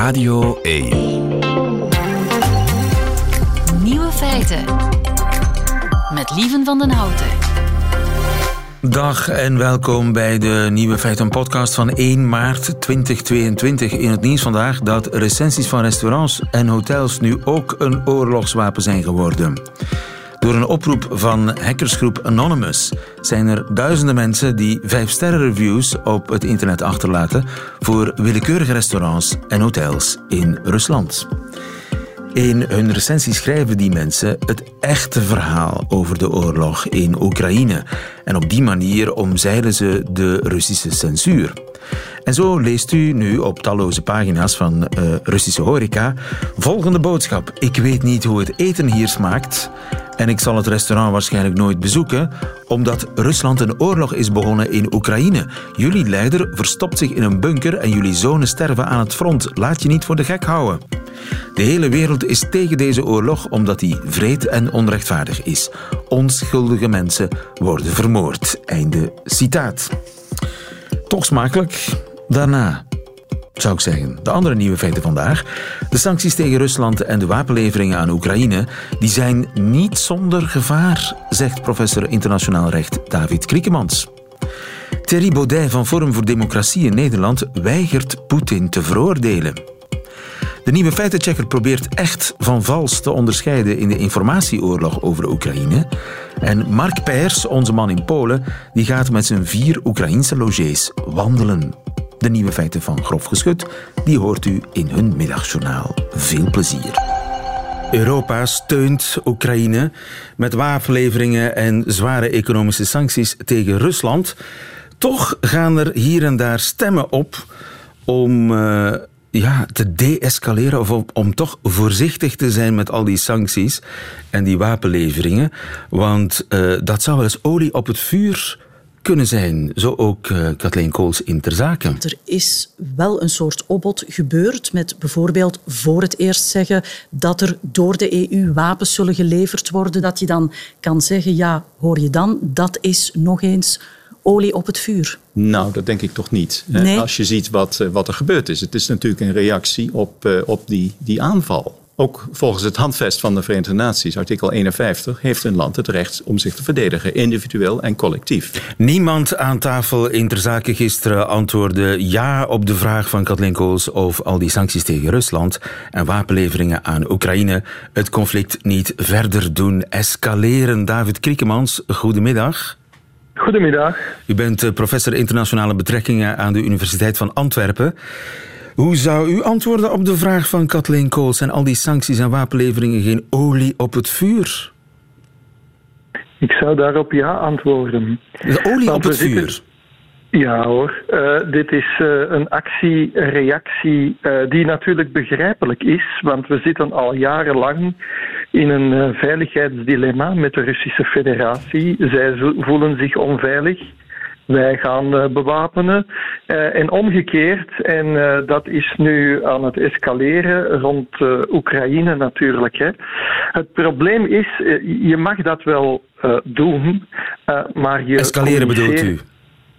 Radio 1. Nieuwe feiten. Met Lieven van den Houten. Dag en welkom bij de Nieuwe Feiten podcast van 1 maart 2022. In het nieuws vandaag dat recensies van restaurants en hotels nu ook een oorlogswapen zijn geworden. Door een oproep van hackersgroep Anonymous zijn er duizenden mensen die 5-sterren reviews op het internet achterlaten voor willekeurige restaurants en hotels in Rusland. In hun recensie schrijven die mensen het echte verhaal over de oorlog in Oekraïne. En op die manier omzeilen ze de Russische censuur. En zo leest u nu op talloze pagina's van uh, Russische horeca volgende boodschap. Ik weet niet hoe het eten hier smaakt en ik zal het restaurant waarschijnlijk nooit bezoeken, omdat Rusland een oorlog is begonnen in Oekraïne. Jullie leider verstopt zich in een bunker en jullie zonen sterven aan het front. Laat je niet voor de gek houden. De hele wereld is tegen deze oorlog omdat die vreed en onrechtvaardig is. Onschuldige mensen worden vermoord. Einde citaat. Toch smakelijk. Daarna zou ik zeggen. De andere nieuwe feiten vandaag. De sancties tegen Rusland en de wapenleveringen aan Oekraïne die zijn niet zonder gevaar, zegt professor internationaal recht David Kriekemans. Thierry Baudet van Forum voor Democratie in Nederland weigert Poetin te veroordelen. De nieuwe feitenchecker probeert echt van vals te onderscheiden in de informatieoorlog over Oekraïne. En Mark Peers, onze man in Polen, die gaat met zijn vier Oekraïnse logés wandelen. De nieuwe feiten van Grof Geschut, die hoort u in hun middagjournaal. Veel plezier. Europa steunt Oekraïne met wapenleveringen en zware economische sancties tegen Rusland. Toch gaan er hier en daar stemmen op om uh, ja, te deescaleren of om, toch voorzichtig te zijn met al die sancties en die wapenleveringen. Want uh, dat zou wel eens olie op het vuur kunnen zijn. Zo ook uh, Kathleen Kools in ter zake. Er is wel een soort opbod gebeurd met bijvoorbeeld voor het eerst zeggen dat er door de EU wapens zullen geleverd worden. Dat je dan kan zeggen, ja, hoor je dan, dat is nog eens olie op het vuur. Nou, dat denk ik toch niet. Nee. Als je ziet wat, eh, wat er gebeurd is. Het is natuurlijk een reactie op, uh, op die, die aanval. Ook volgens het handvest van de Verenigde Naties, artikel 51, heeft een land het recht om zich te verdedigen, individueel en collectief. Niemand aan tafel in ter zake gisteren antwoordde ja op de vraag van Kathleen Kools of al die sancties tegen Rusland en wapenleveringen aan Oekraïne het conflict niet verder doen escaleren. David Kriekemans, goedemiddag. Goedemiddag. U bent eh, professor internationale betrekkingen aan de Universiteit van Antwerpen. Hoe zou u antwoorden op de vraag van Kathleen Kools en al die sancties en wapenleveringen geen olie op het vuur? Ik zou daarop ja antwoorden. De olie op het vuur? Ja hoor, uh, dit is uh, een actie, een reactie uh, die natuurlijk begrijpelijk is, want we zitten al jarenlang in een veiligheidsdilemma met de Russische Federatie. Zij voelen zich onveilig. Wij gaan bewapenen. En omgekeerd, en dat is nu aan het escaleren rond Oekraïne natuurlijk. Hè. Het probleem is, je mag dat wel doen, maar je. Escaleren bedoelt u?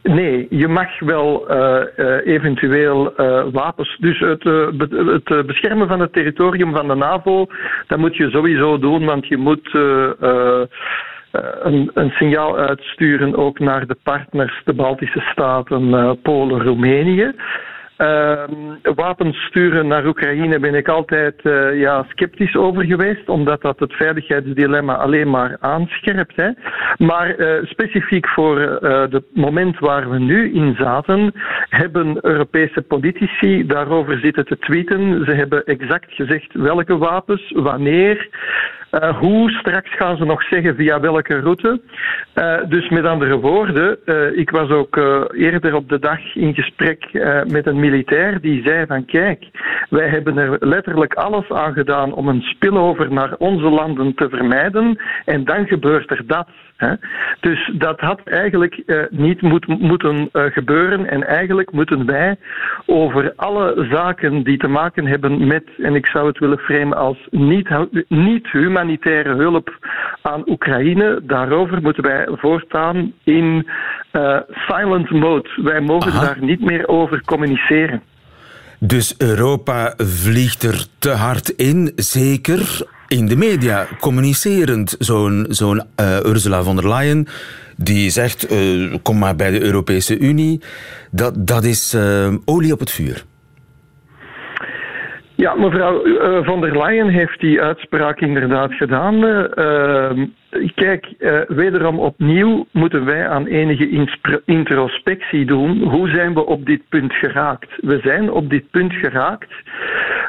Nee, je mag wel uh, uh, eventueel uh, wapens. Dus het, het, beschermen van het territorium van de NAVO, dat moet je sowieso doen, want je moet een, een, signaal uitsturen ook naar de partners, de Baltische Staten, Polen, Roemenië. Uh, wapens sturen naar Oekraïne ben ik altijd uh, ja, sceptisch over geweest, omdat dat het veiligheidsdilemma alleen maar aanscherpt. Hè. Maar uh, specifiek voor het moment waar we nu in zaten, hebben Europese politici daarover zitten te tweeten. Ze hebben exact gezegd welke wapens, wanneer. Uh, hoe straks gaan ze nog zeggen via welke route? Uh, dus met andere woorden, uh, ik was ook eerder op de dag in gesprek met een militair die zei van kijk, wij hebben er letterlijk alles aan gedaan om een spillover naar onze landen te vermijden en dan gebeurt er dat. Dus dat had eigenlijk uh, niet moet, moeten uh, gebeuren. En eigenlijk moeten wij over alle zaken die te maken hebben met, en ik zou het willen framen als niet, niet humanitaire hulp aan Oekraïne, daarover moeten wij voortaan in uh, silent mode. Wij mogen Aha. daar niet meer over communiceren. Dus Europa vliegt er te hard in, zeker in de media, communicerend. Zo'n zo'n uh, Ursula von der Leyen die zegt, uh, kom maar bij de Europese Unie. Dat, dat is uh, olie op het vuur. Ja, mevrouw von der Leyen heeft die uitspraak inderdaad gedaan. Uh, Kijk, uh, wederom opnieuw moeten wij aan enige introspectie doen. Hoe zijn we op dit punt geraakt? We zijn op dit punt geraakt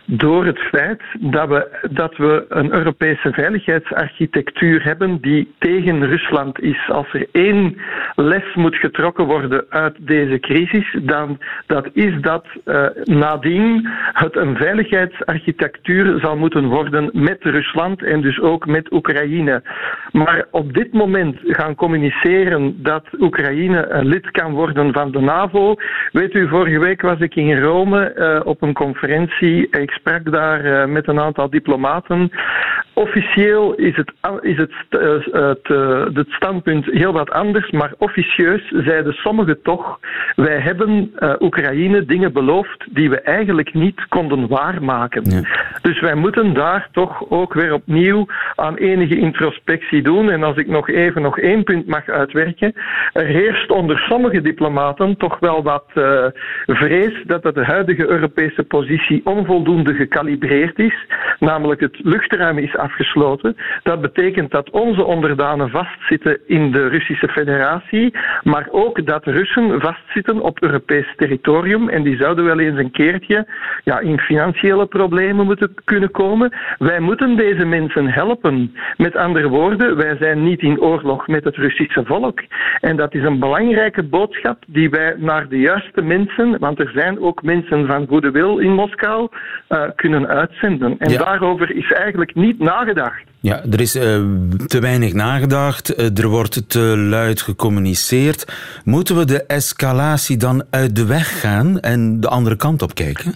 door het feit dat we, dat we een Europese veiligheidsarchitectuur hebben die tegen Rusland is. Als er één les moet getrokken worden uit deze crisis, dan dat is dat uh, nadien het een veiligheidsarchitectuur zal moeten worden met Rusland en dus ook met Oekraïne. Maar op dit moment gaan communiceren dat Oekraïne een lid kan worden van de NAVO. Weet u, vorige week was ik in Rome uh, op een conferentie. Ik sprak daar uh, met een aantal diplomaten. Officieel is het, is het, uh, het, het, standpunt heel wat anders, maar officieus zeiden sommigen toch: wij hebben Oekraïne dingen beloofd die we eigenlijk niet konden waarmaken. Ja. Dus wij moeten daar toch ook weer opnieuw aan enige introspectie doen. En als ik nog even nog één punt mag uitwerken. Er heerst onder sommige diplomaten toch wel wat uh, vrees dat de huidige Europese positie onvoldoende gekalibreerd is. Namelijk het luchtruim is afgesloten. Dat betekent dat onze onderdanen vastzitten in de Russische federatie. Maar ook dat Russen vastzitten op Europees territorium. En die zouden wel eens een keertje ja, in financiële problemen moeten kunnen komen. Wij moeten deze mensen helpen. Met andere woorden, wij zijn niet in oorlog met het Russische volk. En dat is een belangrijke boodschap die wij naar de juiste mensen, want er zijn ook mensen van goede wil in Moskou, uh, kunnen uitzenden. En ja. daarover is eigenlijk niet nagedacht. Ja, er is uh, te weinig nagedacht, uh, er wordt te luid gecommuniceerd. Moeten we de escalatie dan uit de weg gaan en de andere kant op kijken?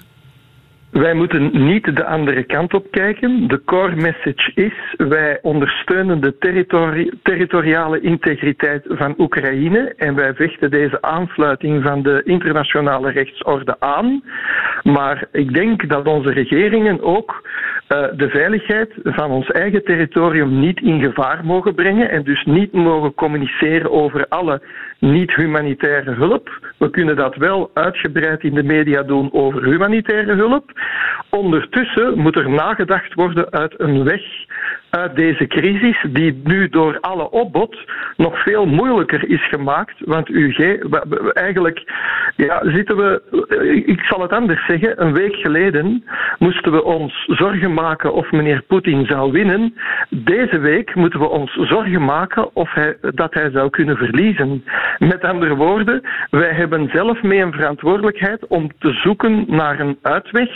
Wij moeten niet de andere kant op kijken. De core message is: wij ondersteunen de territori territoriale integriteit van Oekraïne en wij vechten deze aansluiting van de internationale rechtsorde aan. Maar ik denk dat onze regeringen ook uh, de veiligheid van ons eigen territorium niet in gevaar mogen brengen en dus niet mogen communiceren over alle niet-humanitaire hulp. We kunnen dat wel uitgebreid in de media doen over humanitaire hulp. Ondertussen moet er nagedacht worden uit een weg uit deze crisis, die nu door alle opbod nog veel moeilijker is gemaakt. Want UG, eigenlijk ja, zitten we, ik zal het anders zeggen, een week geleden moesten we ons zorgen maken of meneer Poetin zou winnen. Deze week moeten we ons zorgen maken of hij, dat hij zou kunnen verliezen. Met andere woorden, wij hebben zelf mee een verantwoordelijkheid om te zoeken naar een uitweg.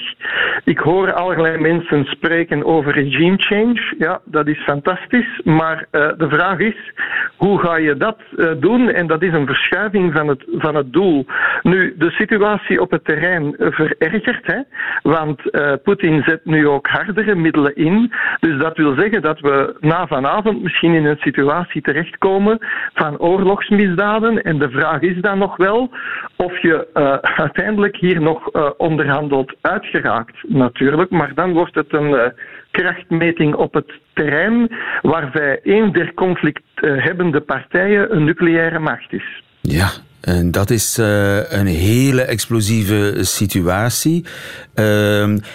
Ik hoor allerlei mensen spreken over regime change. Ja, dat is fantastisch. Maar uh, de vraag is, hoe ga je dat uh, doen? En dat is een verschuiving van het, van het doel. Nu, de situatie op het terrein verergert, hè, want uh, Poetin zet nu ook hardere middelen in. Dus dat wil zeggen dat we na vanavond misschien in een situatie terechtkomen van oorlogsmisdaden. En de vraag is dan nog wel of je uiteindelijk hier nog onderhandeld uitgeraakt, natuurlijk. Maar dan wordt het een krachtmeting op het terrein waarbij een der conflicthebbende partijen een nucleaire macht is. Ja, en dat is uh, een hele explosieve situatie. Uh,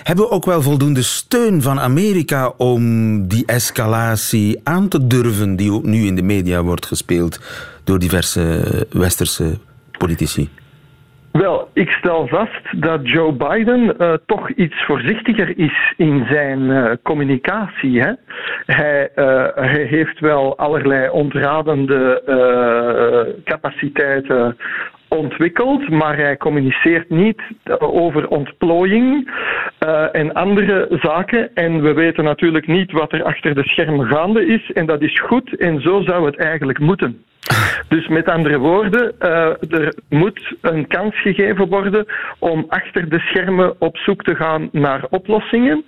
hebben we ook wel voldoende steun van Amerika om die escalatie aan te durven, die ook nu in de media wordt gespeeld door diverse westerse politici? Wel, ik stel vast dat Joe Biden uh, toch iets voorzichtiger is in zijn uh, communicatie. Hè? Hij, uh, hij, heeft wel allerlei ontradende capaciteiten ontwikkeld, maar hij communiceert niet over ontplooiing uh, en andere zaken. En we weten natuurlijk niet wat er achter de schermen gaande is. En dat is goed en zo zou het eigenlijk moeten. Dus met andere woorden, uh, er moet een kans gegeven worden om achter de schermen op zoek te gaan naar oplossingen.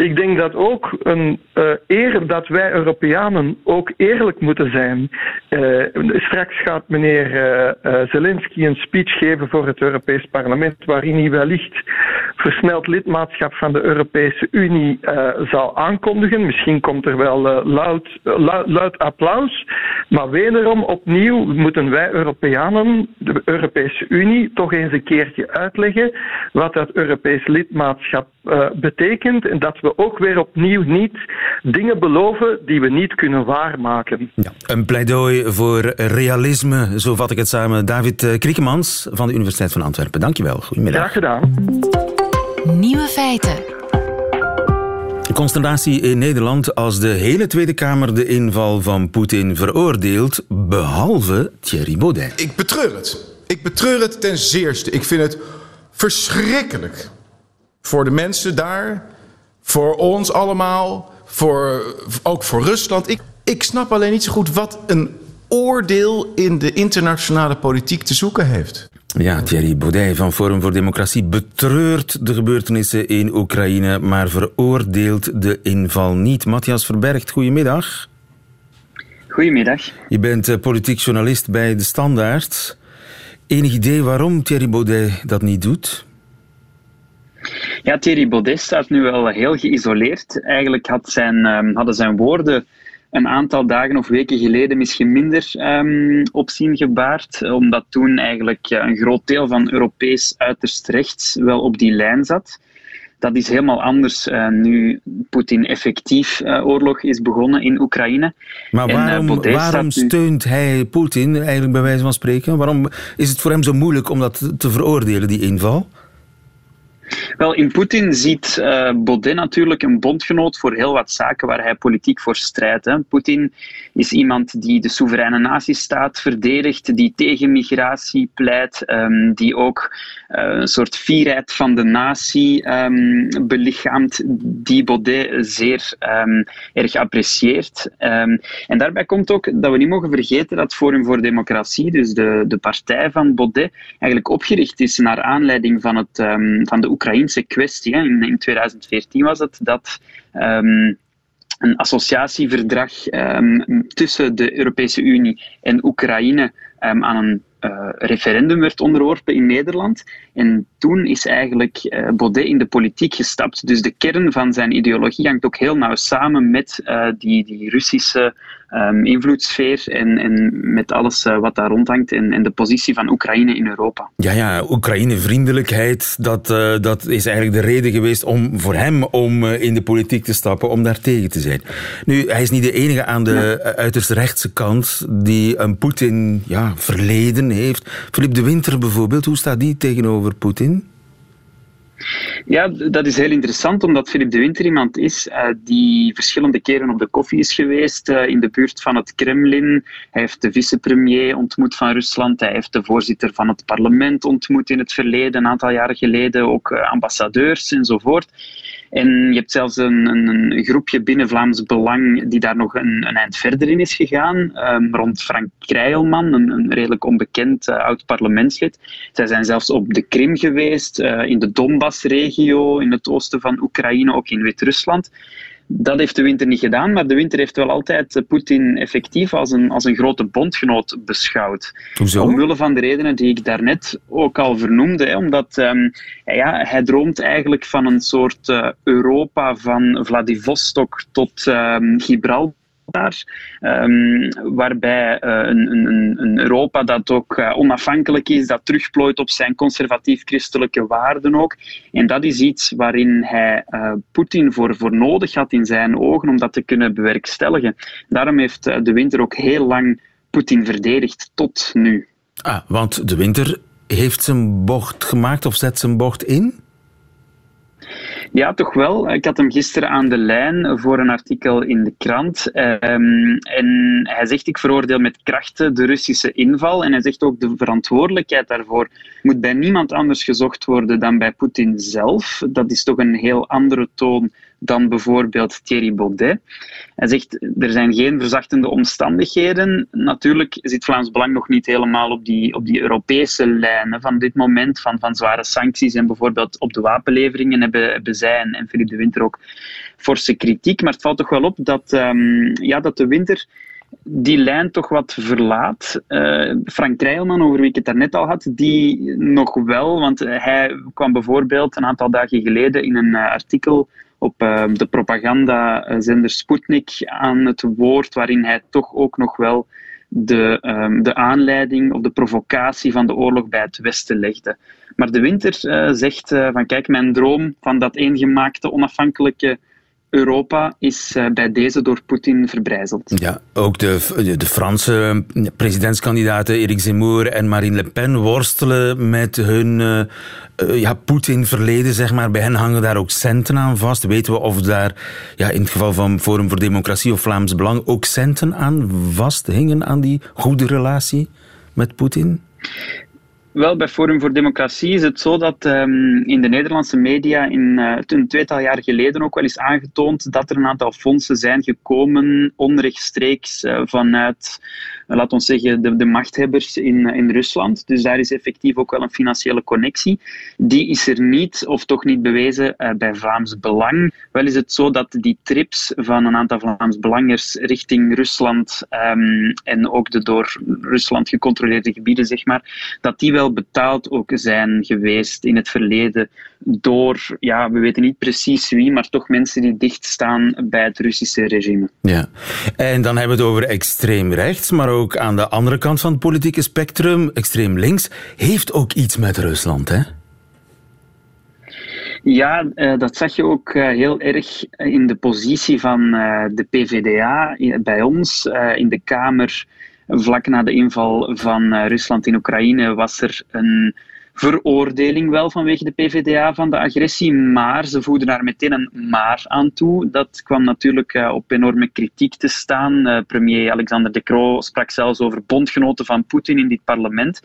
Ik denk dat ook een uh, eer dat wij Europeanen ook eerlijk moeten zijn. Uh, straks gaat meneer uh, Zelensky een speech geven voor het Europees Parlement, waarin hij wellicht versneld lidmaatschap van de Europese Unie zal aankondigen. Misschien komt er wel luid, luid, luid applaus. Maar wederom, opnieuw moeten wij Europeanen, de Europese Unie, toch eens een keertje uitleggen wat dat Europees lidmaatschap betekent en dat we ook weer opnieuw niet dingen beloven die we niet kunnen waarmaken. Ja, een pleidooi voor realisme, zo vat ik het samen. David eh, Kriekemans van de Universiteit van Antwerpen. Dankjewel. Goedemiddag. Graag gedaan. Nieuwe feiten. Consternatie in Nederland als de hele Tweede Kamer de inval van Poetin veroordeelt, behalve Thierry Baudet. Ik betreur het. Ik betreur het ten zeerste. Ik vind het verschrikkelijk voor de mensen daar voor ons allemaal, voor, ook voor Rusland. Ik, ik snap alleen niet zo goed wat een oordeel in de internationale politiek te zoeken heeft. Ja, Thierry Baudet van Forum voor Democratie betreurt de gebeurtenissen in Oekraïne, maar veroordeelt de inval niet. Matthias Verbergt, goedemiddag. Goedemiddag. Je bent eh, politiek journalist bij De Standaard. Enig idee waarom Thierry Baudet dat niet doet? Ja, Thierry Baudet staat nu wel heel geïsoleerd. Eigenlijk had zijn, um, hadden zijn woorden een aantal dagen of weken geleden misschien minder um, opzien gebaard, omdat toen eigenlijk een groot deel van Europees uiterst rechts wel op die lijn zat. Dat is helemaal anders uh, nu Poetin effectief uh, oorlog is begonnen in Oekraïne. Maar eh, waarom, waarom steunt hij Poetin, eigenlijk bij wijze van spreken? Waarom is het voor hem zo moeilijk om dat te veroordelen, die inval? Wel, in Poetin ziet uh, Baudet natuurlijk een bondgenoot voor heel wat zaken waar hij politiek voor strijdt. Poetin is iemand die de soevereine natiestaat verdedigt, die tegen migratie pleit, um, die ook uh, een soort fierheid van de natie um, belichaamt, die Baudet zeer um, erg apprecieert. en daarbij komt ook dat we niet mogen vergeten dat Forum voor Democratie, dus de, de partij van Baudet, eigenlijk opgericht is naar aanleiding van, het, van de Oekraïnse kwestie. In, in 2014 was het dat um, een associatieverdrag um, tussen de Europese Unie en Oekraïne um, aan een uh, referendum werd onderworpen in Nederland. En toen is eigenlijk uh, Baudet in de politiek gestapt. Dus de kern van zijn ideologie hangt ook heel nauw samen met uh, die, die Russische um, invloedssfeer en, en met alles wat daar rondhangt en, en de positie van Oekraïne in Europa. Ja, ja Oekraïne-vriendelijkheid, dat, dat is eigenlijk de reden geweest om, voor hem om in de politiek te stappen, om daar tegen te zijn. Nu, hij is niet de enige aan de ja. uiterst rechtse kant die een Poetin ja, verleden heeft. Philippe de Winter bijvoorbeeld, hoe staat die tegenover Poetin? Ja, dat is heel interessant, omdat Philippe de Winter iemand is uh, die verschillende keren op de koffie is geweest uh, in de buurt van het Kremlin. Hij heeft de vicepremier ontmoet van Rusland, hij heeft de voorzitter van het parlement ontmoet in het verleden, een aantal jaren geleden, ook uh, ambassadeurs enzovoort. En je hebt zelfs een, een, een, groepje binnen Vlaams Belang die daar nog een, eind verder in is gegaan, um, rond Frank Krijlman, een, redelijk onbekend uh, oud parlementslid. Zij zijn zelfs op de Krim geweest, uh, in de Donbass-regio, in het oosten van Oekraïne, ook in Wit-Rusland. Dat heeft de winter niet gedaan, maar de winter heeft wel altijd Poetin effectief als een, als een grote bondgenoot beschouwd. Hoezo? Omwille van de redenen die ik daarnet ook al vernoemde. Hè, omdat um, ja, hij droomt eigenlijk van een soort uh, Europa van Vladivostok tot um, Gibraltar daar, um, waarbij uh, een, een, een, Europa dat ook uh, onafhankelijk is, dat terugplooit op zijn conservatief-christelijke waarden ook. En dat is iets waarin hij uh, Poetin voor, voor nodig had in zijn ogen om dat te kunnen bewerkstelligen. Daarom heeft de winter ook heel lang Poetin verdedigd, tot nu. Ah, want de winter heeft zijn bocht gemaakt of zet zijn bocht in? Ja, toch wel. Ik had hem gisteren aan de lijn voor een artikel in de krant. Um, en hij zegt, ik veroordeel met krachten de Russische inval. En hij zegt ook, de verantwoordelijkheid daarvoor moet bij niemand anders gezocht worden dan bij Poetin zelf. Dat is toch een heel andere toon dan bijvoorbeeld Thierry Baudet. Hij zegt, er zijn geen verzachtende omstandigheden. Natuurlijk zit Vlaams Belang nog niet helemaal op die, op die Europese lijnen van dit moment, van, van zware sancties en bijvoorbeeld op de wapenleveringen hebben, hebben zij en, en Philippe de Winter ook forse kritiek. Maar het valt toch wel op dat, um, ja, dat de Winter die lijn toch wat verlaat. Uh, Frank Krijlman, over wie ik het daarnet al had, die nog wel, want hij kwam bijvoorbeeld een aantal dagen geleden in een uh, artikel op uh, de propagandazender Sputnik aan het woord, waarin hij toch ook nog wel de, um, de aanleiding of de provocatie van de oorlog bij het Westen legde. Maar de Winter zegt van kijk, mijn droom van dat eengemaakte onafhankelijke Europa is uh, bij deze door Poetin verbrijzeld. Ja, ook de, de Franse presidentskandidaten Eric Zemmour en Marine Le Pen worstelen met hun uh, uh, ja, Poetin-verleden, zeg maar. Bij hen hangen daar ook centen aan vast. Weten we of daar, ja, in het geval van Forum voor Democratie of Vlaams Belang, ook centen aan vast hingen aan die goede relatie met Poetin? Wel, bij Forum voor Democratie is het zo dat um, in de Nederlandse media in, uh, een tweetal jaar geleden ook wel is aangetoond dat er een aantal fondsen zijn gekomen onrechtstreeks uh, vanuit laat ons zeggen, de, de machthebbers in, in Rusland. Dus daar is effectief ook wel een financiële connectie. Die is er niet, of toch niet bewezen, bij Vlaams Belang. Wel is het zo dat die trips van een aantal Vlaams Belangers richting Rusland um, en ook de door Rusland gecontroleerde gebieden, zeg maar, dat die wel betaald ook zijn geweest in het verleden door, ja, we weten niet precies wie, maar toch mensen die dicht staan bij het Russische regime. Ja, en dan hebben we het over extreem rechts, maar ook aan de andere kant van het politieke spectrum, extreem links, heeft ook iets met Rusland, hè? Ja, uh, dat zag je ook uh, heel erg in de positie van uh, de PVDA bij ons in de Kamer. Vlak na de inval van Rusland in Oekraïne was er een veroordeling wel vanwege de PVDA van de agressie, maar ze voegden daar meteen een maar aan toe. Dat kwam natuurlijk uh, op enorme kritiek te staan. Uh, premier Alexander De Croo sprak zelfs over bondgenoten van Poetin in dit parlement.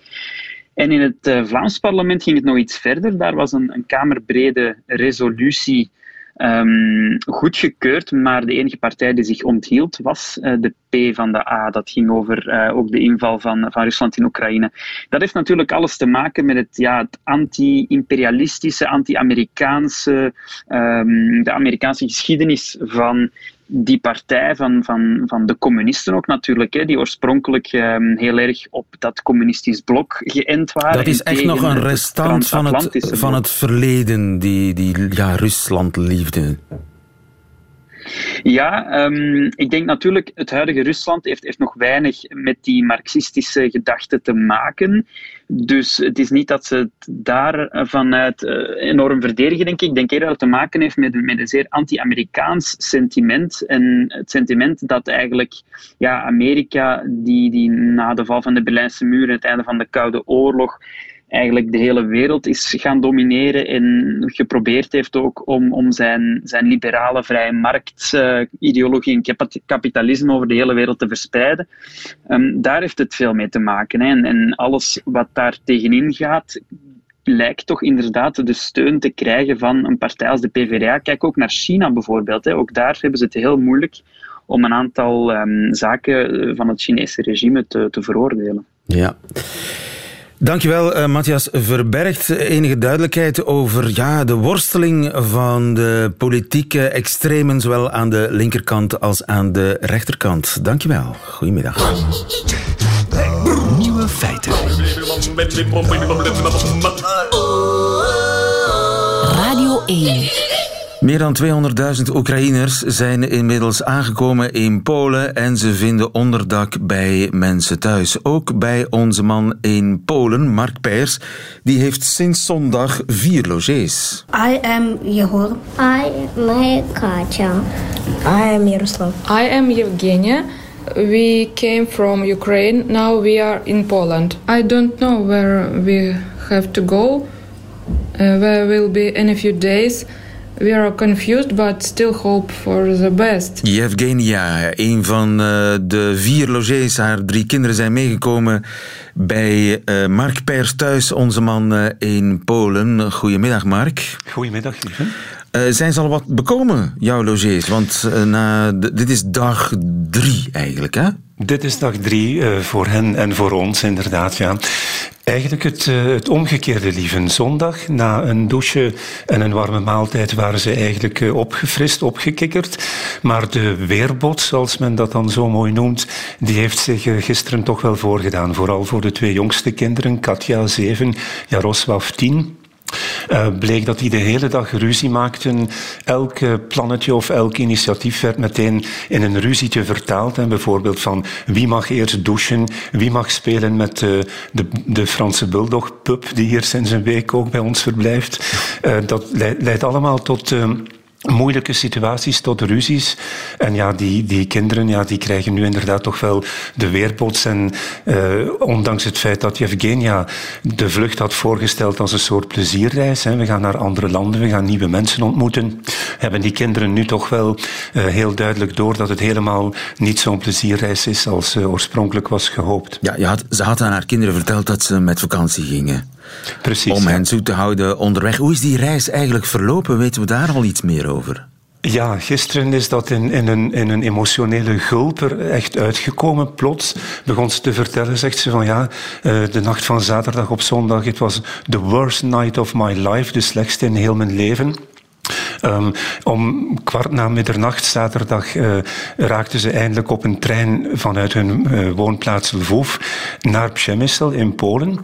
En in het Vlaams parlement ging het nog iets verder. Daar was een, een kamerbrede resolutie um, goedgekeurd, maar de enige partij die zich onthield was uh, de P van de A. Dat ging over uh, ook de inval van, van Rusland in Oekraïne. Dat heeft natuurlijk alles te maken met het, ja, het anti-imperialistische, anti-Amerikaanse, um, de Amerikaanse geschiedenis van die partij van, van, van de communisten ook natuurlijk, hè, die oorspronkelijk um, heel erg op dat communistisch blok geënt waren. Dat is echt nog een restant van het, van het verleden, die, die ja, Ruslandliefde. Ja, um, ik denk natuurlijk, het huidige Rusland heeft, nog weinig met die marxistische gedachten te maken. Dus het is niet dat ze het daar vanuit uh, enorm verdedigen, denk ik. Ik denk eerder dat het te maken heeft met, met een zeer anti-Amerikaans sentiment. En het sentiment dat eigenlijk ja, Amerika, die, die na de val van de Berlijnse muur en het einde van de Koude Oorlog eigenlijk de hele wereld is gaan domineren en geprobeerd heeft ook om, om zijn, zijn liberale vrije marktideologie uh, en kapitalisme over de hele wereld te verspreiden. Um, daar heeft het veel mee te maken. Hè. En, en alles wat daar tegenin gaat, lijkt toch inderdaad de steun te krijgen van een partij als de PvdA. Kijk ook naar China bijvoorbeeld. Hè. Ook daar hebben ze het heel moeilijk om een aantal um, zaken van het Chinese regime te, te veroordelen. Ja. Dankjewel, uh, Matthias Verbergt. Enige duidelijkheid over ja, de worsteling van de politieke extremen, zowel aan de linkerkant als aan de rechterkant. Dankjewel. Goedemiddag. Nieuwe feiten. Radio 1. Meer dan 200.000 Oekraïners zijn inmiddels aangekomen in Polen en ze vinden onderdak bij mensen thuis. Ook bij onze man in Polen, Mark Peers, die heeft sinds zondag vier logés. I am Yehor. I am Katja. I am Yaroslav. I am Evgenia. We came from Ukraine. Now we are in Poland. I don't know where we have to go. Uh, where we'll be in a few days. We are confused, but still hope for the best. Yevgenia, een van uh, de vier logés. Haar drie kinderen zijn meegekomen bij uh, Mark Pers thuis, onze man uh, in Polen. Goedemiddag, Mark. Goedemiddag, Steven. Zijn ze al wat bekomen, jouw logiers? Want na, dit is dag drie eigenlijk, hè? Dit is dag drie uh, voor hen en voor ons, inderdaad. Ja. Eigenlijk het, het omgekeerde, lieve. Zondag, na een douche en een warme maaltijd, waren ze eigenlijk opgefrist, opgekikkerd. Maar de weerbod, zoals men dat dan zo mooi noemt, die heeft zich gisteren toch wel voorgedaan. Vooral voor de twee jongste kinderen, Katja, zeven, Jaroslav, tien. Uh, bleek dat die de hele dag ruzie maakten. Elk plannetje of elk initiatief werd meteen in een ruzietje vertaald. En bijvoorbeeld van wie mag eerst douchen, wie mag spelen met uh, de, de Franse bulldog pup die hier sinds een week ook bij ons verblijft. Uh, dat leidt, leidt allemaal tot moeilijke situaties tot ruzies. En ja, die, die kinderen ja, die krijgen nu inderdaad toch wel de weerbots. En uh, ondanks het feit dat Yevgenia de vlucht had voorgesteld als een soort plezierreis, hè, we gaan naar andere landen, we gaan nieuwe mensen ontmoeten, hebben die kinderen nu toch wel uh, heel duidelijk door dat het helemaal niet zo'n plezierreis is als uh, oorspronkelijk was gehoopt. Ja, had, ze had aan haar kinderen verteld dat ze met vakantie gingen. Precies. Om hen zoet te houden onderweg. Hoe is die reis eigenlijk verlopen? Weten we daar al iets meer over? Ja, gisteren is dat in, in, een, in een emotionele gulp er echt uitgekomen. Plots begon ze te vertellen, zegt ze van ja, uh, de nacht van zaterdag op zondag, het was the worst night of my life, de slechtste in heel mijn leven. Um, om kwart na middernacht zaterdag uh, raakten ze eindelijk op een trein vanuit hun uh, woonplaats Lvov naar Przemysl in Polen.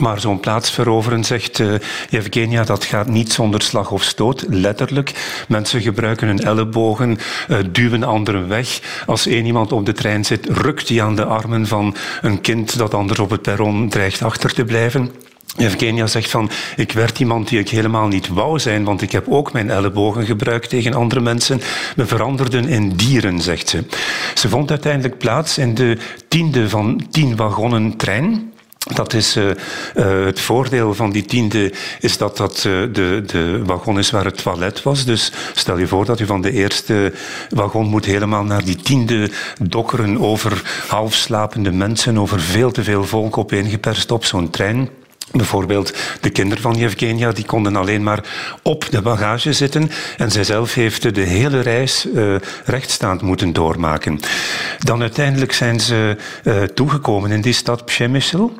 Maar zo'n plaats veroveren, zegt uh, Yevgenia, dat gaat niet zonder slag of stoot, letterlijk. Mensen gebruiken hun ellebogen, uh, duwen anderen weg. Als één iemand op de trein zit, rukt hij aan de armen van een kind dat anders op het perron dreigt achter te blijven. Evgenia zegt van, ik werd iemand die ik helemaal niet wou zijn, want ik heb ook mijn ellebogen gebruikt tegen andere mensen. We veranderden in dieren, zegt ze. Ze vond uiteindelijk plaats in de tiende van tien wagonnen trein. Dat is uh, uh, het voordeel van die tiende, is dat dat uh, de, de wagon is waar het toilet was. Dus stel je voor dat u van de eerste wagon moet helemaal naar die tiende dokkeren over halfslapende mensen, over veel te veel volk opeengeperst op zo'n trein. Bijvoorbeeld de kinderen van Yevgenia, die konden alleen maar op de bagage zitten en zijzelf heeft de hele reis uh, rechtstaand moeten doormaken. Dan uiteindelijk zijn ze uh, toegekomen in die stad Przemysl.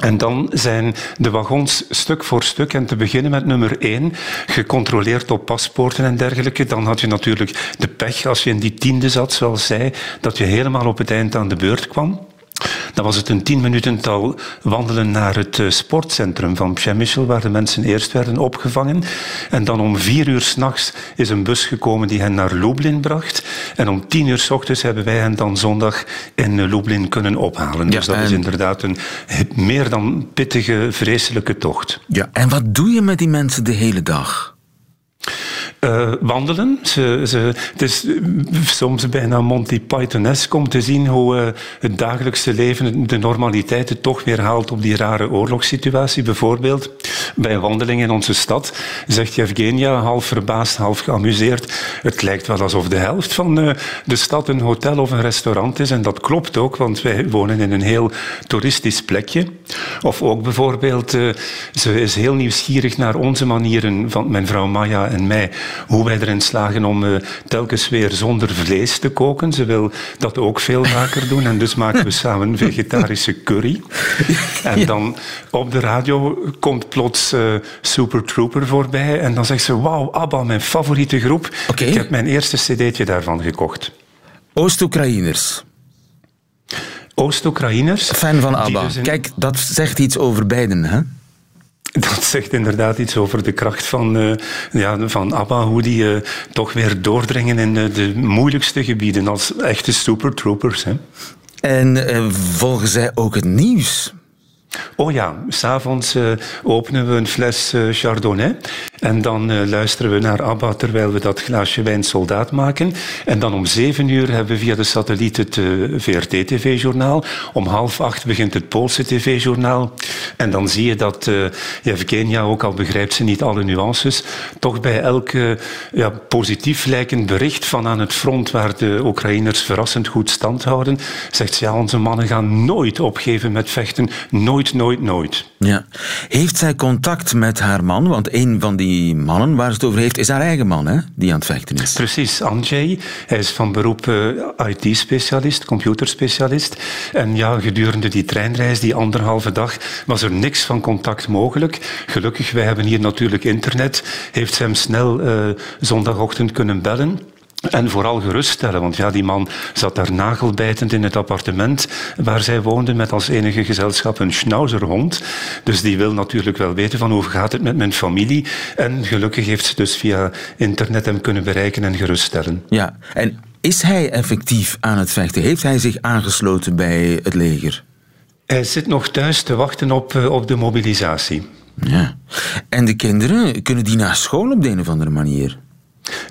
En dan zijn de wagons stuk voor stuk, en te beginnen met nummer 1, gecontroleerd op paspoorten en dergelijke. Dan had je natuurlijk de pech als je in die tiende zat, zoals zij, dat je helemaal op het eind aan de beurt kwam. Dan was het een tien minutental wandelen naar het uh, sportcentrum van Przemysl, waar de mensen eerst werden opgevangen. En dan om vier uur s'nachts is een bus gekomen die hen naar Lublin bracht. En om tien uur s ochtends hebben wij hen dan zondag in uh, Lublin kunnen ophalen. Ja, dus dat en... is inderdaad een meer dan pittige, vreselijke tocht. Ja, en wat doe je met die mensen de hele dag? Uh, wandelen. Ze, ze, het is soms bijna Monty Python-esque om te zien hoe uh, het dagelijkse leven, de normaliteit, het toch weer haalt op die rare oorlogssituatie. Bijvoorbeeld bij een wandeling in onze stad zegt Evgenia, half verbaasd, half geamuseerd, het lijkt wel alsof de helft van de stad een hotel of een restaurant is. En dat klopt ook, want wij wonen in een heel toeristisch plekje. Of ook bijvoorbeeld, ze is heel nieuwsgierig naar onze manieren van mijn vrouw Maya en mij hoe wij erin slagen om uh, telkens weer zonder vlees te koken. Ze wil dat ook veel vaker doen en dus maken we samen vegetarische curry. En dan op de radio komt plots uh, Super Trooper voorbij en dan zegt ze, wauw, ABBA, mijn favoriete groep. Okay. Ik heb mijn eerste cd'tje daarvan gekocht. Oost-Oekraïners. Oost-Oekraïners. Fan van ABBA. Dus in... Kijk, dat zegt iets over beiden, hè? Dat zegt inderdaad iets over de kracht van, uh, ja, van ABBA, hoe die uh, toch weer doordringen in de, de, moeilijkste gebieden als echte supertroopers. Hè. En volgen zij ook het nieuws? Oh ja, s'avonds uh, openen we een fles uh, Chardonnay en dan uh, luisteren we naar ABBA terwijl we dat glaasje wijn soldaat maken. En dan om zeven uur hebben we via de satelliet het VRT-tv-journaal. Om half acht begint het Poolse tv-journaal. En dan zie je dat Evgenia, ook al begrijpt ze niet alle nuances, toch bij elk ja, positief lijkend bericht van aan het front waar de Oekraïners verrassend goed stand houden, zegt ze ja, onze mannen gaan nooit opgeven met vechten, nooit nooit, nooit, nooit. Ja. Heeft zij contact met haar man? Want een van die mannen waar ze het over heeft, is haar eigen man, hè? die aan het vechten is. Precies, Anjay. Hij is van beroep uh, IT-specialist, computerspecialist. En ja, gedurende die treinreis, die anderhalve dag, was er niks van contact mogelijk. Gelukkig, wij hebben hier natuurlijk internet. Heeft ze hem snel uh, zondagochtend kunnen bellen. En vooral geruststellen, want ja, die man zat daar nagelbijtend in het appartement waar zij woonde met als enige gezelschap een schnauzerhond. Dus die wil natuurlijk wel weten van hoe gaat het met mijn familie. En gelukkig heeft ze dus via internet hem kunnen bereiken en geruststellen. Ja, en is hij effectief aan het vechten? Heeft hij zich aangesloten bij het leger? Hij zit nog thuis te wachten op, eh, op de mobilisatie. Ja. En de kinderen, kunnen die naar school op de een of andere manier?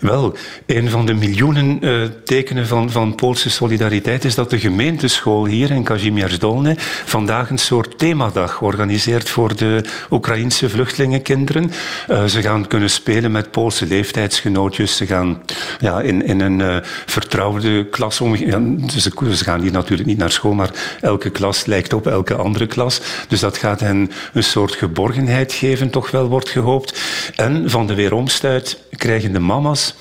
Wel, een van de miljoenen uh, tekenen van, van Poolse solidariteit is dat de gemeenteschool hier in Kazimierz-Dolne vandaag een soort themadag organiseert voor de Oekraïnse vluchtelingenkinderen. Uh, ze gaan kunnen spelen met Poolse leeftijdsgenootjes. Ze gaan ja, in, in een uh, vertrouwde klas om. Ja, ze, ze gaan hier natuurlijk niet naar school, maar elke klas lijkt op elke andere klas. Dus dat gaat hen een soort geborgenheid geven, toch wel wordt gehoopt. En van de weeromstuit krijgen de almas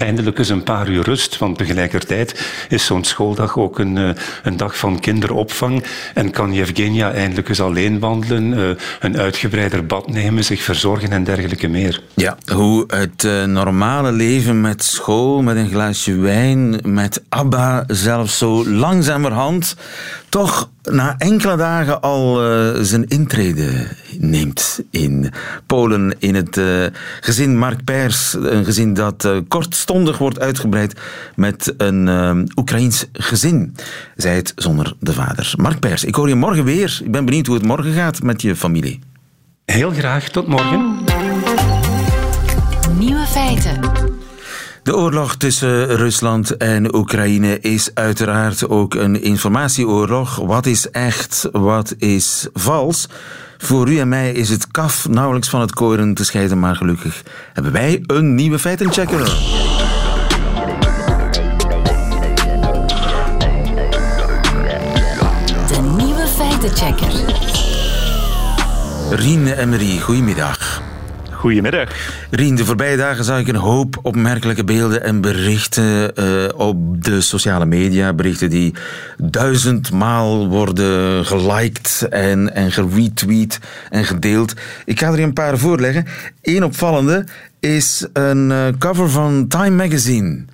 eindelijk eens een paar uur rust. Want tegelijkertijd is zo'n schooldag ook een, uh, een dag van kinderopvang. En kan Yevgenia eindelijk eens alleen wandelen, uh, een uitgebreider bad nemen, zich verzorgen en dergelijke meer. Ja, hoe het uh, normale leven met school, met een glaasje wijn, met ABBA zelfs zo langzamerhand toch na enkele dagen al zijn intrede neemt in Polen. In het gezin Mark Pers. Een gezin dat uh, kortstondig wordt uitgebreid met een Oekraïens gezin. Zij het zonder de vader. Mark Pers, ik hoor je morgen weer. Ik ben benieuwd hoe het morgen gaat met je familie. Heel graag, tot morgen. Nieuwe feiten. De oorlog tussen Rusland en Oekraïne is uiteraard ook een informatieoorlog. Wat is echt, wat is vals? Voor u en mij is het kaf nauwelijks van het koren te scheiden, maar gelukkig hebben wij een nieuwe feitenchecker. Nieuwe feitenchecker. Rien Emery, goedemiddag. Goedemiddag. Rien, de voorbije dagen zag ik een hoop opmerkelijke beelden en berichten uh, op de sociale media. Berichten die duizendmaal worden geliked en, en geretweet en gedeeld. Ik ga er een paar voorleggen. Eén opvallende is een uh, cover van Time Magazine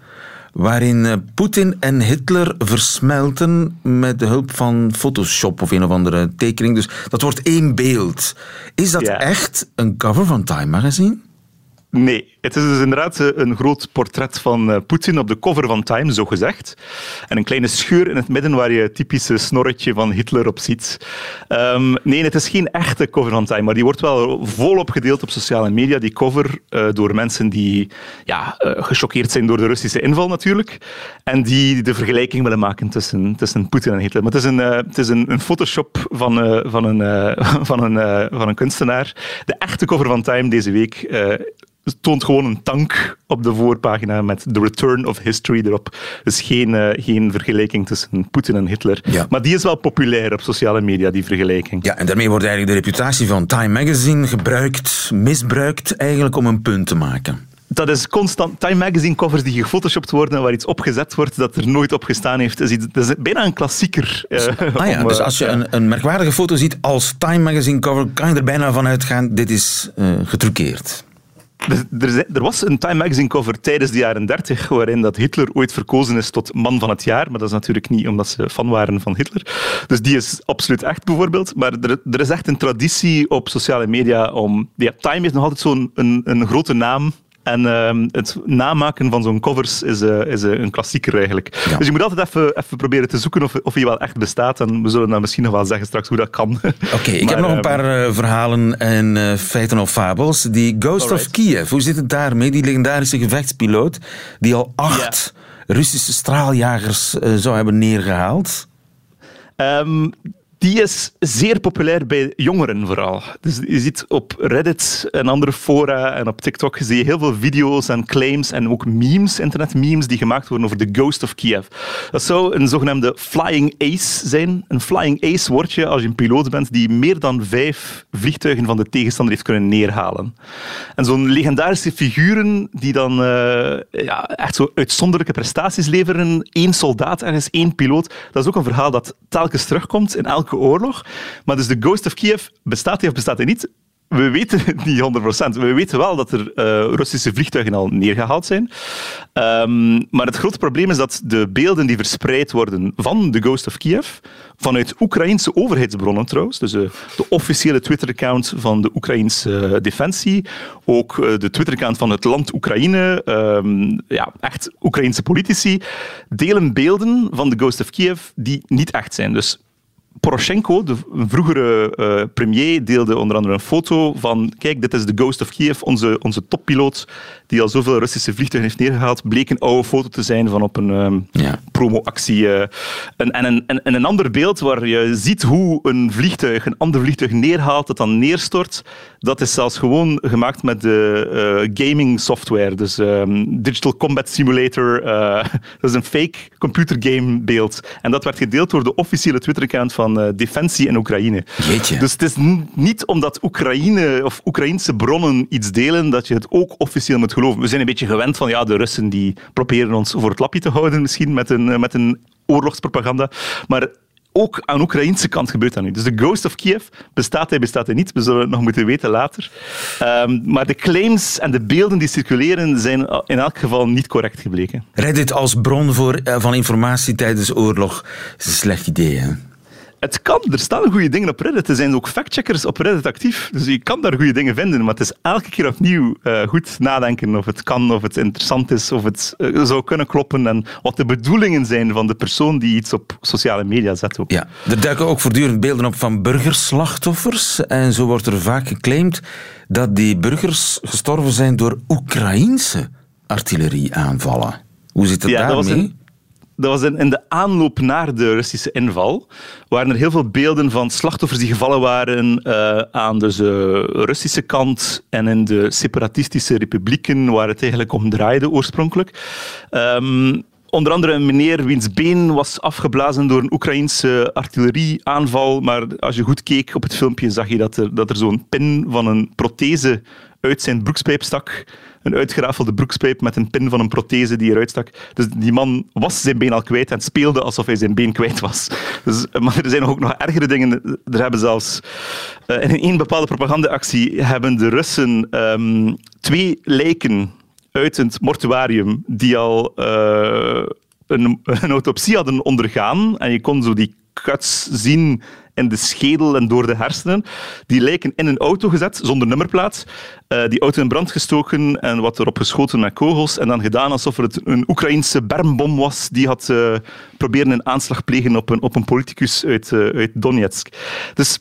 waarin Poetin en Hitler versmelten met de hulp van Photoshop of een of andere tekening. Dus dat wordt één beeld. Is dat ja. echt een cover van Time Magazine? Nee, het is dus inderdaad een groot portret van Poetin op de cover van Time, zo gezegd. En een kleine scheur in het midden waar je het typische snorretje van Hitler op ziet. Um, nee, het is geen echte cover van Time, maar die wordt wel volop gedeeld op sociale media, die cover, uh, door mensen die ja, uh, gechoqueerd zijn door de Russische inval natuurlijk. En die de vergelijking willen maken tussen, tussen Poetin en Hitler. Maar het is een, uh, het is een, een Photoshop van, van, een, van, een, van een kunstenaar. De echte cover van Time deze week toont gewoon een tank op de voorpagina met The Return of History erop. Dus geen, uh, geen vergelijking tussen Poetin en Hitler. Ja. Maar die is wel populair op sociale media, die vergelijking. Ja, en daarmee wordt eigenlijk de reputatie van Time Magazine gebruikt, misbruikt, eigenlijk om een punt te maken. Dat is constant. Time Magazine covers die gefotoshopt worden, waar iets opgezet wordt dat er nooit op gestaan heeft. Dat is, iets, dat is bijna een klassieker. Uh, ah ja, om, dus als je een, een, merkwaardige foto ziet als Time Magazine cover, kan je er bijna van uitgaan, dit is uh, getruckeerd. Er, er, was een Time Magazine cover tijdens de jaren 30 waarin dat Hitler ooit verkozen is tot man van het jaar, maar dat is natuurlijk niet omdat ze fan waren van Hitler. Dus die is absoluut echt bijvoorbeeld. Maar er, er is echt een traditie op sociale media om... Ja, Time heeft nog altijd zo'n een, een grote naam en uh, het namaken van zo'n covers is, uh, is uh, een klassieker eigenlijk. Ja. Dus je moet altijd even, even proberen te zoeken of, of hij wel echt bestaat. En we zullen dan misschien nog wel zeggen straks hoe dat kan. Oké, okay, ik heb nog een paar uh, verhalen en feiten of fabels. Die Ghost Alright. of Kiev, hoe zit het daarmee? Die legendarische gevechtspiloot die al acht yeah. Russische straaljagers zou hebben neergehaald. Um, die is zeer populair bij jongeren vooral. Dus je ziet op Reddit en andere fora en op TikTok zie je heel veel video's en claims en ook memes, internetmemes, die gemaakt worden over de Ghost of Kiev. Dat zou een zogenaamde flying ace zijn. Een flying ace word je als je een piloot bent die meer dan vijf vliegtuigen van de tegenstander heeft kunnen neerhalen. En zo'n legendarische figuren die dan uh, ja, echt zo uitzonderlijke prestaties leveren, één soldaat ergens, één piloot, dat is ook een verhaal dat telkens terugkomt in elke oorlog. Maar dus de Ghost of Kiev, bestaat hij of bestaat hij niet? we weten het niet 100%. We weten wel dat er uh, Russische vliegtuigen al neergehaald zijn. Um, maar het grote probleem is dat de beelden die verspreid worden van de Ghost of Kiev, vanuit Oekraïnse overheidsbronnen trouwens, dus uh, de officiële Twitter-account van de Oekraïnse uh, defensie, ook de Twitter-account van het land Oekraïne, um, ja, echt Oekraïnse politici, delen beelden van de Ghost of Kiev die niet echt zijn. Dus Poroshenko, de vroegere uh, premier, deelde onder andere een foto van kijk, dit is de Ghost of Kiev, onze, onze toppiloot die al zoveel Russische vliegtuigen heeft neergehaald, bleek een oude foto te zijn van op een um, ja. promoactie. Uh, en, en, een, en, een ander beeld waar je ziet hoe een vliegtuig een ander vliegtuig neerhaalt, dat dan neerstort, dat is zelfs gewoon gemaakt met de uh, gaming software. Dus um, Digital Combat Simulator, dat is een fake computer game beeld. En dat werd gedeeld door de officiële Twitter-account van uh, defensie in Oekraïne. Jeetje. Dus het is niet omdat Oekraïne of Oekraïnse bronnen iets delen, dat je het ook officieel moet geloven. We zijn een beetje gewend van ja, de Russen die proberen ons voor het lapje te houden misschien met een, uh, met een oorlogspropaganda. Maar ook aan de Oekraïnse kant gebeurt dat nu. Dus de Ghost of Kiev bestaat hij, bestaat hij niet. We zullen het nog moeten weten later. Um, maar de claims en de beelden die circuleren zijn in elk geval niet correct gebleken. Reddit als bron voor, uh, van informatie tijdens oorlog is een slecht idee, hè? Het kan, er staan goede dingen op Reddit. Er zijn ook factcheckers op Reddit actief. Dus je kan daar goede dingen vinden. Maar het is elke keer opnieuw uh, goed nadenken of het kan, of het interessant is, of het uh, zou kunnen kloppen. En wat de bedoelingen zijn van de persoon die iets op sociale media zet. Ook. Ja, er duiken ook voortdurend beelden op van burgerslachtoffers. En zo wordt er vaak geclaimd dat die burgers gestorven zijn door Oekraïense artillerieaanvallen. Hoe zit het ja, daarmee? Dat was in, de aanloop naar de Russische inval, waren er heel veel beelden van slachtoffers die gevallen waren uh, aan de Russische kant en in de separatistische republieken, waar het eigenlijk om draaide oorspronkelijk. Um, onder andere een meneer wiens been was afgeblazen door een Oekraïnse artillerieaanval. Maar als je goed keek op het filmpje, zag je dat er, dat er zo'n pin van een prothese uit zijn broekspijp stak een uitgerafelde broekspijp met een pin van een prothese die eruit stak. Dus die man was zijn been al kwijt en speelde alsof hij zijn been kwijt was. Dus, maar er zijn ook nog ergere dingen. Er hebben zelfs uh, in een bepaalde propagandaactie hebben de Russen um, twee lijken uit het mortuarium die al uh, een, een autopsie hadden ondergaan. En je kon zo die cuts zien in de schedel en door de hersenen. Die lijken in een auto gezet, zonder nummerplaat. Uh, die auto in brand gestoken en wat erop geschoten met kogels. En dan gedaan alsof het een Oekraïnse bermbom was die had uh, proberen een aanslag plegen op een, op een politicus uit, uh, uit Donetsk. Dus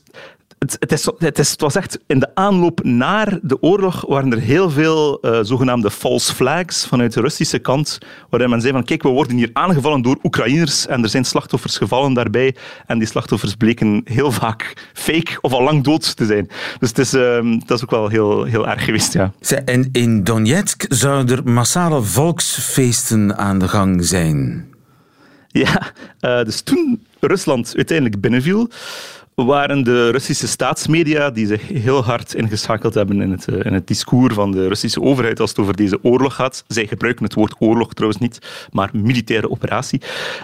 het, het, is, het, is, het, was echt in de aanloop naar de oorlog waren er heel veel uh, zogenaamde false flags vanuit de Russische kant, waarin men zei van kijk, we worden hier aangevallen door Oekraïners en er zijn slachtoffers gevallen daarbij en die slachtoffers bleken heel vaak fake of al lang dood te zijn. Dus het is, uh, dat is ook wel heel, heel erg geweest, ja. En in Donetsk zouden er massale volksfeesten aan de gang zijn. Ja, uh, dus toen Rusland uiteindelijk binnenviel, waren de Russische staatsmedia die zich heel hard ingeschakeld hebben in het, in het discours van de Russische overheid als het over deze oorlog gaat. Zij gebruiken het woord oorlog trouwens niet, maar militaire operatie.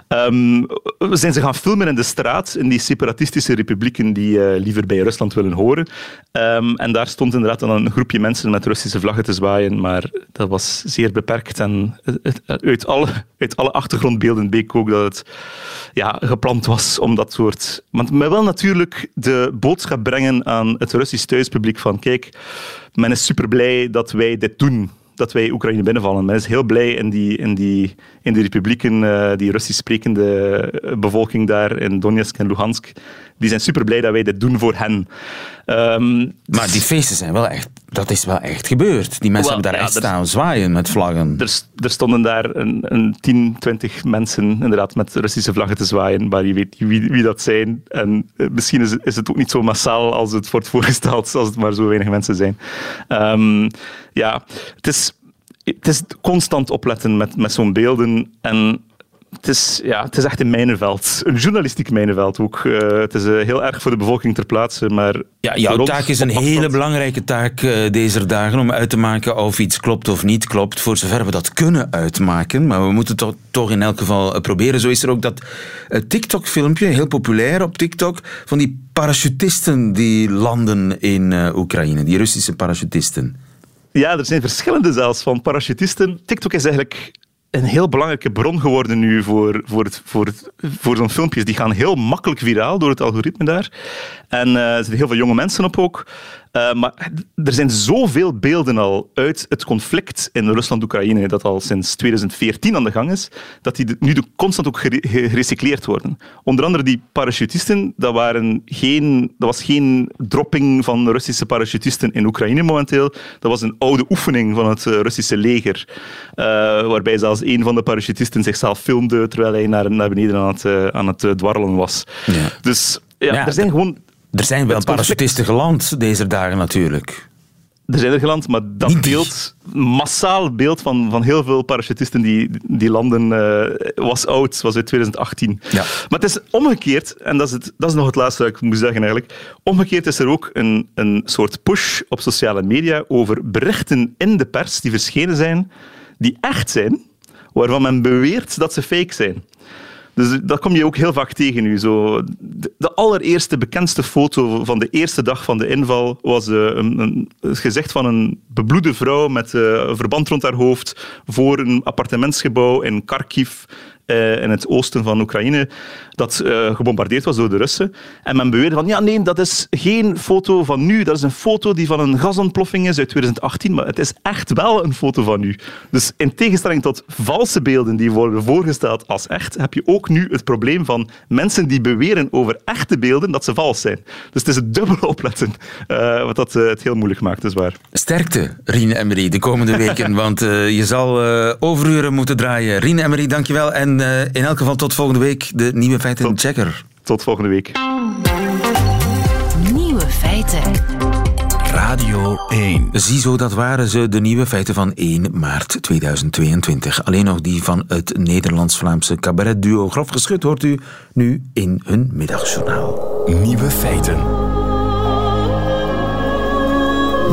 Um, zijn ze gaan filmen in de straat, in die separatistische republieken die uh, liever bij Rusland willen horen. Um, en daar stond inderdaad dan een groepje mensen met Russische vlaggen te zwaaien, maar dat was zeer beperkt. En uit alle, uit alle achtergrondbeelden bleek ook dat het ja, gepland was om dat soort... Want men wil de boodschap brengen aan het Russisch thuispubliek van kijk, men is super blij dat wij dit doen dat wij Oekraïne binnenvallen. Men is heel blij in die, in die, in die republieken, uh, die Russisch sprekende bevolking daar in Donetsk en Luhansk. Die zijn super blij dat wij dit doen voor hen. Ehm, maar die feesten zijn wel echt dat is wel echt gebeurd. Die mensen hebben daar echt staan zwaaien met vlaggen. Er, er stonden daar een, een 10, 20 mensen inderdaad met Russische vlaggen te zwaaien, maar je weet wie, wie dat zijn. En eh, misschien is, is, het ook niet zo massaal als het wordt voorgesteld, als het maar zo weinig mensen zijn. Um, ja, het is, het is constant opletten met, met zo'n beelden. En het is, ja, het is echt een mijnenveld. Een journalistiek mijnenveld ook. Uh, het is uh, heel erg voor de bevolking ter plaatse. Maar ja, jouw taak is een hele belangrijke taak uh, deze dagen om uit te maken of iets klopt of niet klopt. Voor zover we dat kunnen uitmaken. Maar we moeten het toch in elk geval proberen. Zo is er ook dat TikTok-filmpje, heel populair op TikTok, van die parachutisten die landen in Oekraïne. Die Russische parachutisten. Ja, er zijn verschillende zelfs van parachutisten. TikTok is eigenlijk een heel belangrijke bron geworden nu voor, voor, het, voor, het, voor zo'n filmpjes. Die gaan heel makkelijk viraal door het algoritme daar. En uh, er zitten heel veel jonge mensen op ook. Uh, maar er zijn zoveel beelden al uit het conflict in Rusland-Oekraïne, dat al sinds 2014 aan de gang is, dat die nu constant ook gerecycleerd worden. Onder andere die parachutisten, dat, waren geen, dat was geen dropping van Russische parachutisten in Oekraïne momenteel. Dat was een oude oefening van het Russische leger, uh, waarbij zelfs een van de parachutisten zichzelf filmde terwijl hij naar, naar beneden aan het, aan het dwarrelen was. Ja. Dus ja, ja, er zijn gewoon er zijn wel parachutisten geland deze dagen natuurlijk. Er zijn er geland, maar dat beeld, massaal beeld van, van heel veel parachutisten die, die landen, uh, was oud, was uit 2018. Ja. Maar het is omgekeerd, en dat is, het, dat is nog het laatste wat ik moet zeggen eigenlijk. Omgekeerd is er ook een, een soort push op sociale media over berichten in de pers die verschenen zijn, die echt zijn, waarvan men beweert dat ze fake zijn. Dus dat kom je ook heel vaak tegen nu. Zo, de, allereerste bekendste foto van de eerste dag van de inval was uh, een, een, gezicht van een bebloede vrouw met uh, een verband rond haar hoofd voor een appartementsgebouw in Kharkiv uh, in het oosten van Oekraïne dat uh, gebombardeerd was door de Russen. En men beweerde van, ja nee, dat is geen foto van nu, dat is een foto die van een gasontploffing is uit 2018, maar het is echt wel een foto van nu. Dus in tegenstelling tot valse beelden die worden voorgesteld als echt, heb je ook nu het probleem van mensen die beweren over echte beelden dat ze vals zijn. Dus het is het dubbele opletten, uh, wat dat uh, het heel moeilijk maakt, is waar. Sterkte, Rien Emery, de komende weken, want je zal overuren moeten draaien. Rien Emery, dankjewel en in elk geval tot volgende week, de nieuwe feiten checker. Tot volgende week. Nieuwe feiten. Radio 1. Ziezo, dat waren ze, de nieuwe feiten van 1 maart 2022. Alleen nog die van het Nederlands-Vlaamse cabaretduo Grof Geschut hoort u nu in hun middagjournaal. Nieuwe feiten.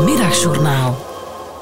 Middagjournaal.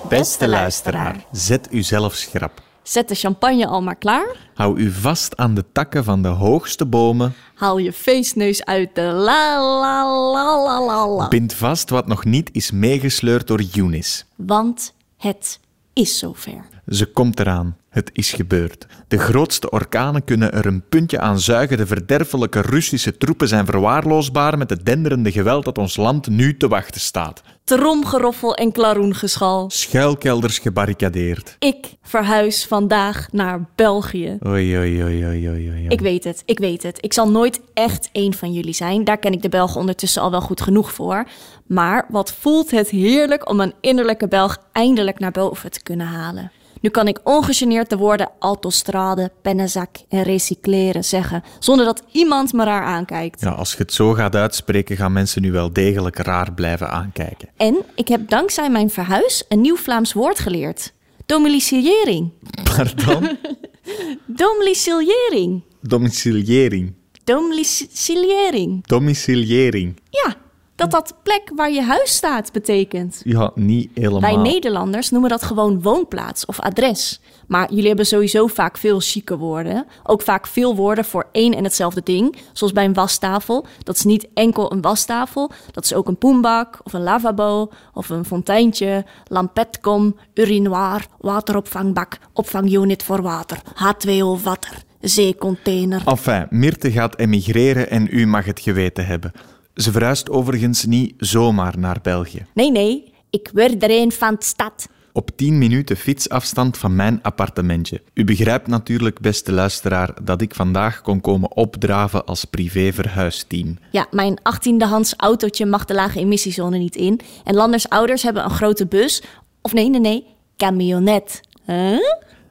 Beste luisteraar, zet u zelf schrap. Zet de champagne al maar klaar. Hou u vast aan de takken van de hoogste bomen. Haal je feestneus uit de la la la la la la. Bind vast wat nog niet is meegesleurd door Eunice. Want het is zover. Ze komt eraan. Het is gebeurd. De grootste orkanen kunnen er een puntje aan zuigen. De verderfelijke Russische troepen zijn verwaarloosbaar met het denderende geweld dat ons land nu te wachten staat. Tromgeroffel en klaroengeschal. Schuilkelders gebarricadeerd. Ik verhuis vandaag naar België. Oei, oei, oei, oei, oei. Ik weet het, ik weet het. Ik zal nooit echt één van jullie zijn. Daar ken ik de Belgen ondertussen al wel goed genoeg voor. Maar wat voelt het heerlijk om een innerlijke Belg eindelijk naar boven te kunnen halen. Nu kan ik ongegeneerd de woorden autostrade, pennenzak en recycleren zeggen, zonder dat iemand me raar aankijkt. Ja, als je het zo gaat uitspreken, gaan mensen nu wel degelijk raar blijven aankijken. En ik heb dankzij mijn verhuis een nieuw Vlaams woord geleerd. Domiciliering. Pardon? Domiciliering. Domiciliering. Domiciliering. Domiciliering. Ja, dat dat plek waar je huis staat betekent. Ja, niet helemaal. Wij Nederlanders noemen dat gewoon woonplaats of adres. Maar jullie hebben sowieso vaak veel chique woorden. Ook vaak veel woorden voor één en hetzelfde ding. Zoals bij een wastafel. Dat is niet enkel een wastafel. Dat is ook een poembak of een lavabo of een fonteintje. Lampetkom, urinoir, wateropvangbak, opvangunit voor water, H2O water, zeecontainer. Enfin, Mirte gaat emigreren en u mag het geweten hebben. Ze verhuist overigens niet zomaar naar België. Nee, nee. Ik word er een van de stad. op 10 minuten fietsafstand van mijn appartementje. U begrijpt natuurlijk, beste luisteraar, dat ik vandaag kon komen opdraven als privé-verhuisteam. Ja, mijn 18e-hands autootje mag de lage emissiezone niet in. En Landers ouders hebben een grote bus. Of nee, nee, nee, camionet. Huh?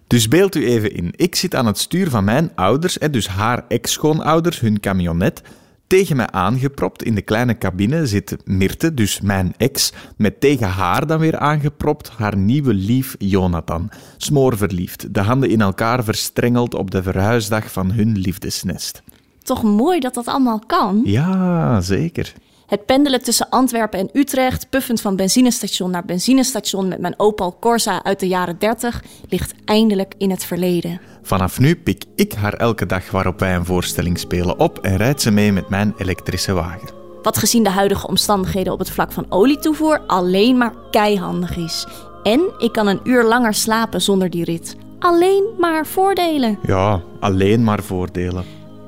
Dus beeld u even in. Ik zit aan het stuur van mijn ouders, dus haar ex-schoonouders, hun camionet. Tegen mij aangepropt in de kleine cabine zit Mirte, dus mijn ex, met tegen haar dan weer aangepropt haar nieuwe lief Jonathan. Smoorverliefd, de handen in elkaar verstrengeld op de verhuisdag van hun liefdesnest. Toch mooi dat dat allemaal kan? Ja, zeker. Het pendelen tussen Antwerpen en Utrecht, puffend van benzinestation naar benzinestation met mijn Opel Corsa uit de jaren 30, ligt eindelijk in het verleden. Vanaf nu pik ik haar elke dag waarop wij een voorstelling spelen op en rijd ze mee met mijn elektrische wagen. Wat gezien de huidige omstandigheden op het vlak van olietoevoer alleen maar keihandig is. En ik kan een uur langer slapen zonder die rit. Alleen maar voordelen. Ja, alleen maar voordelen.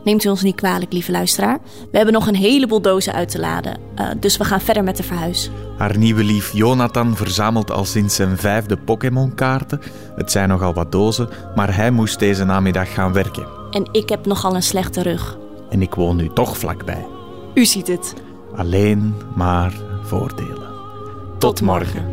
Neemt u ons niet kwalijk, lieve luisteraar. We hebben nog een heleboel dozen uit te laden, uh, dus we gaan verder met de verhuis. Haar nieuwe lief Jonathan verzamelt al sinds zijn vijfde Pokémon-kaarten. Het zijn nogal wat dozen, maar hij moest deze namiddag gaan werken. En ik heb nogal een slechte rug. En ik woon nu toch vlakbij. U ziet het. Alleen maar voordelen. Tot morgen.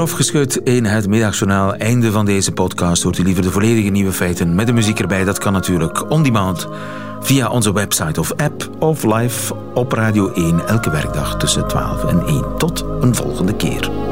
Grof geschud in het middagjournaal. Einde van deze podcast. Hoort u liever de volledige nieuwe feiten met de muziek erbij? Dat kan natuurlijk on demand via onze website of app of live op Radio 1 elke werkdag tussen 12 en 1. Tot een volgende keer.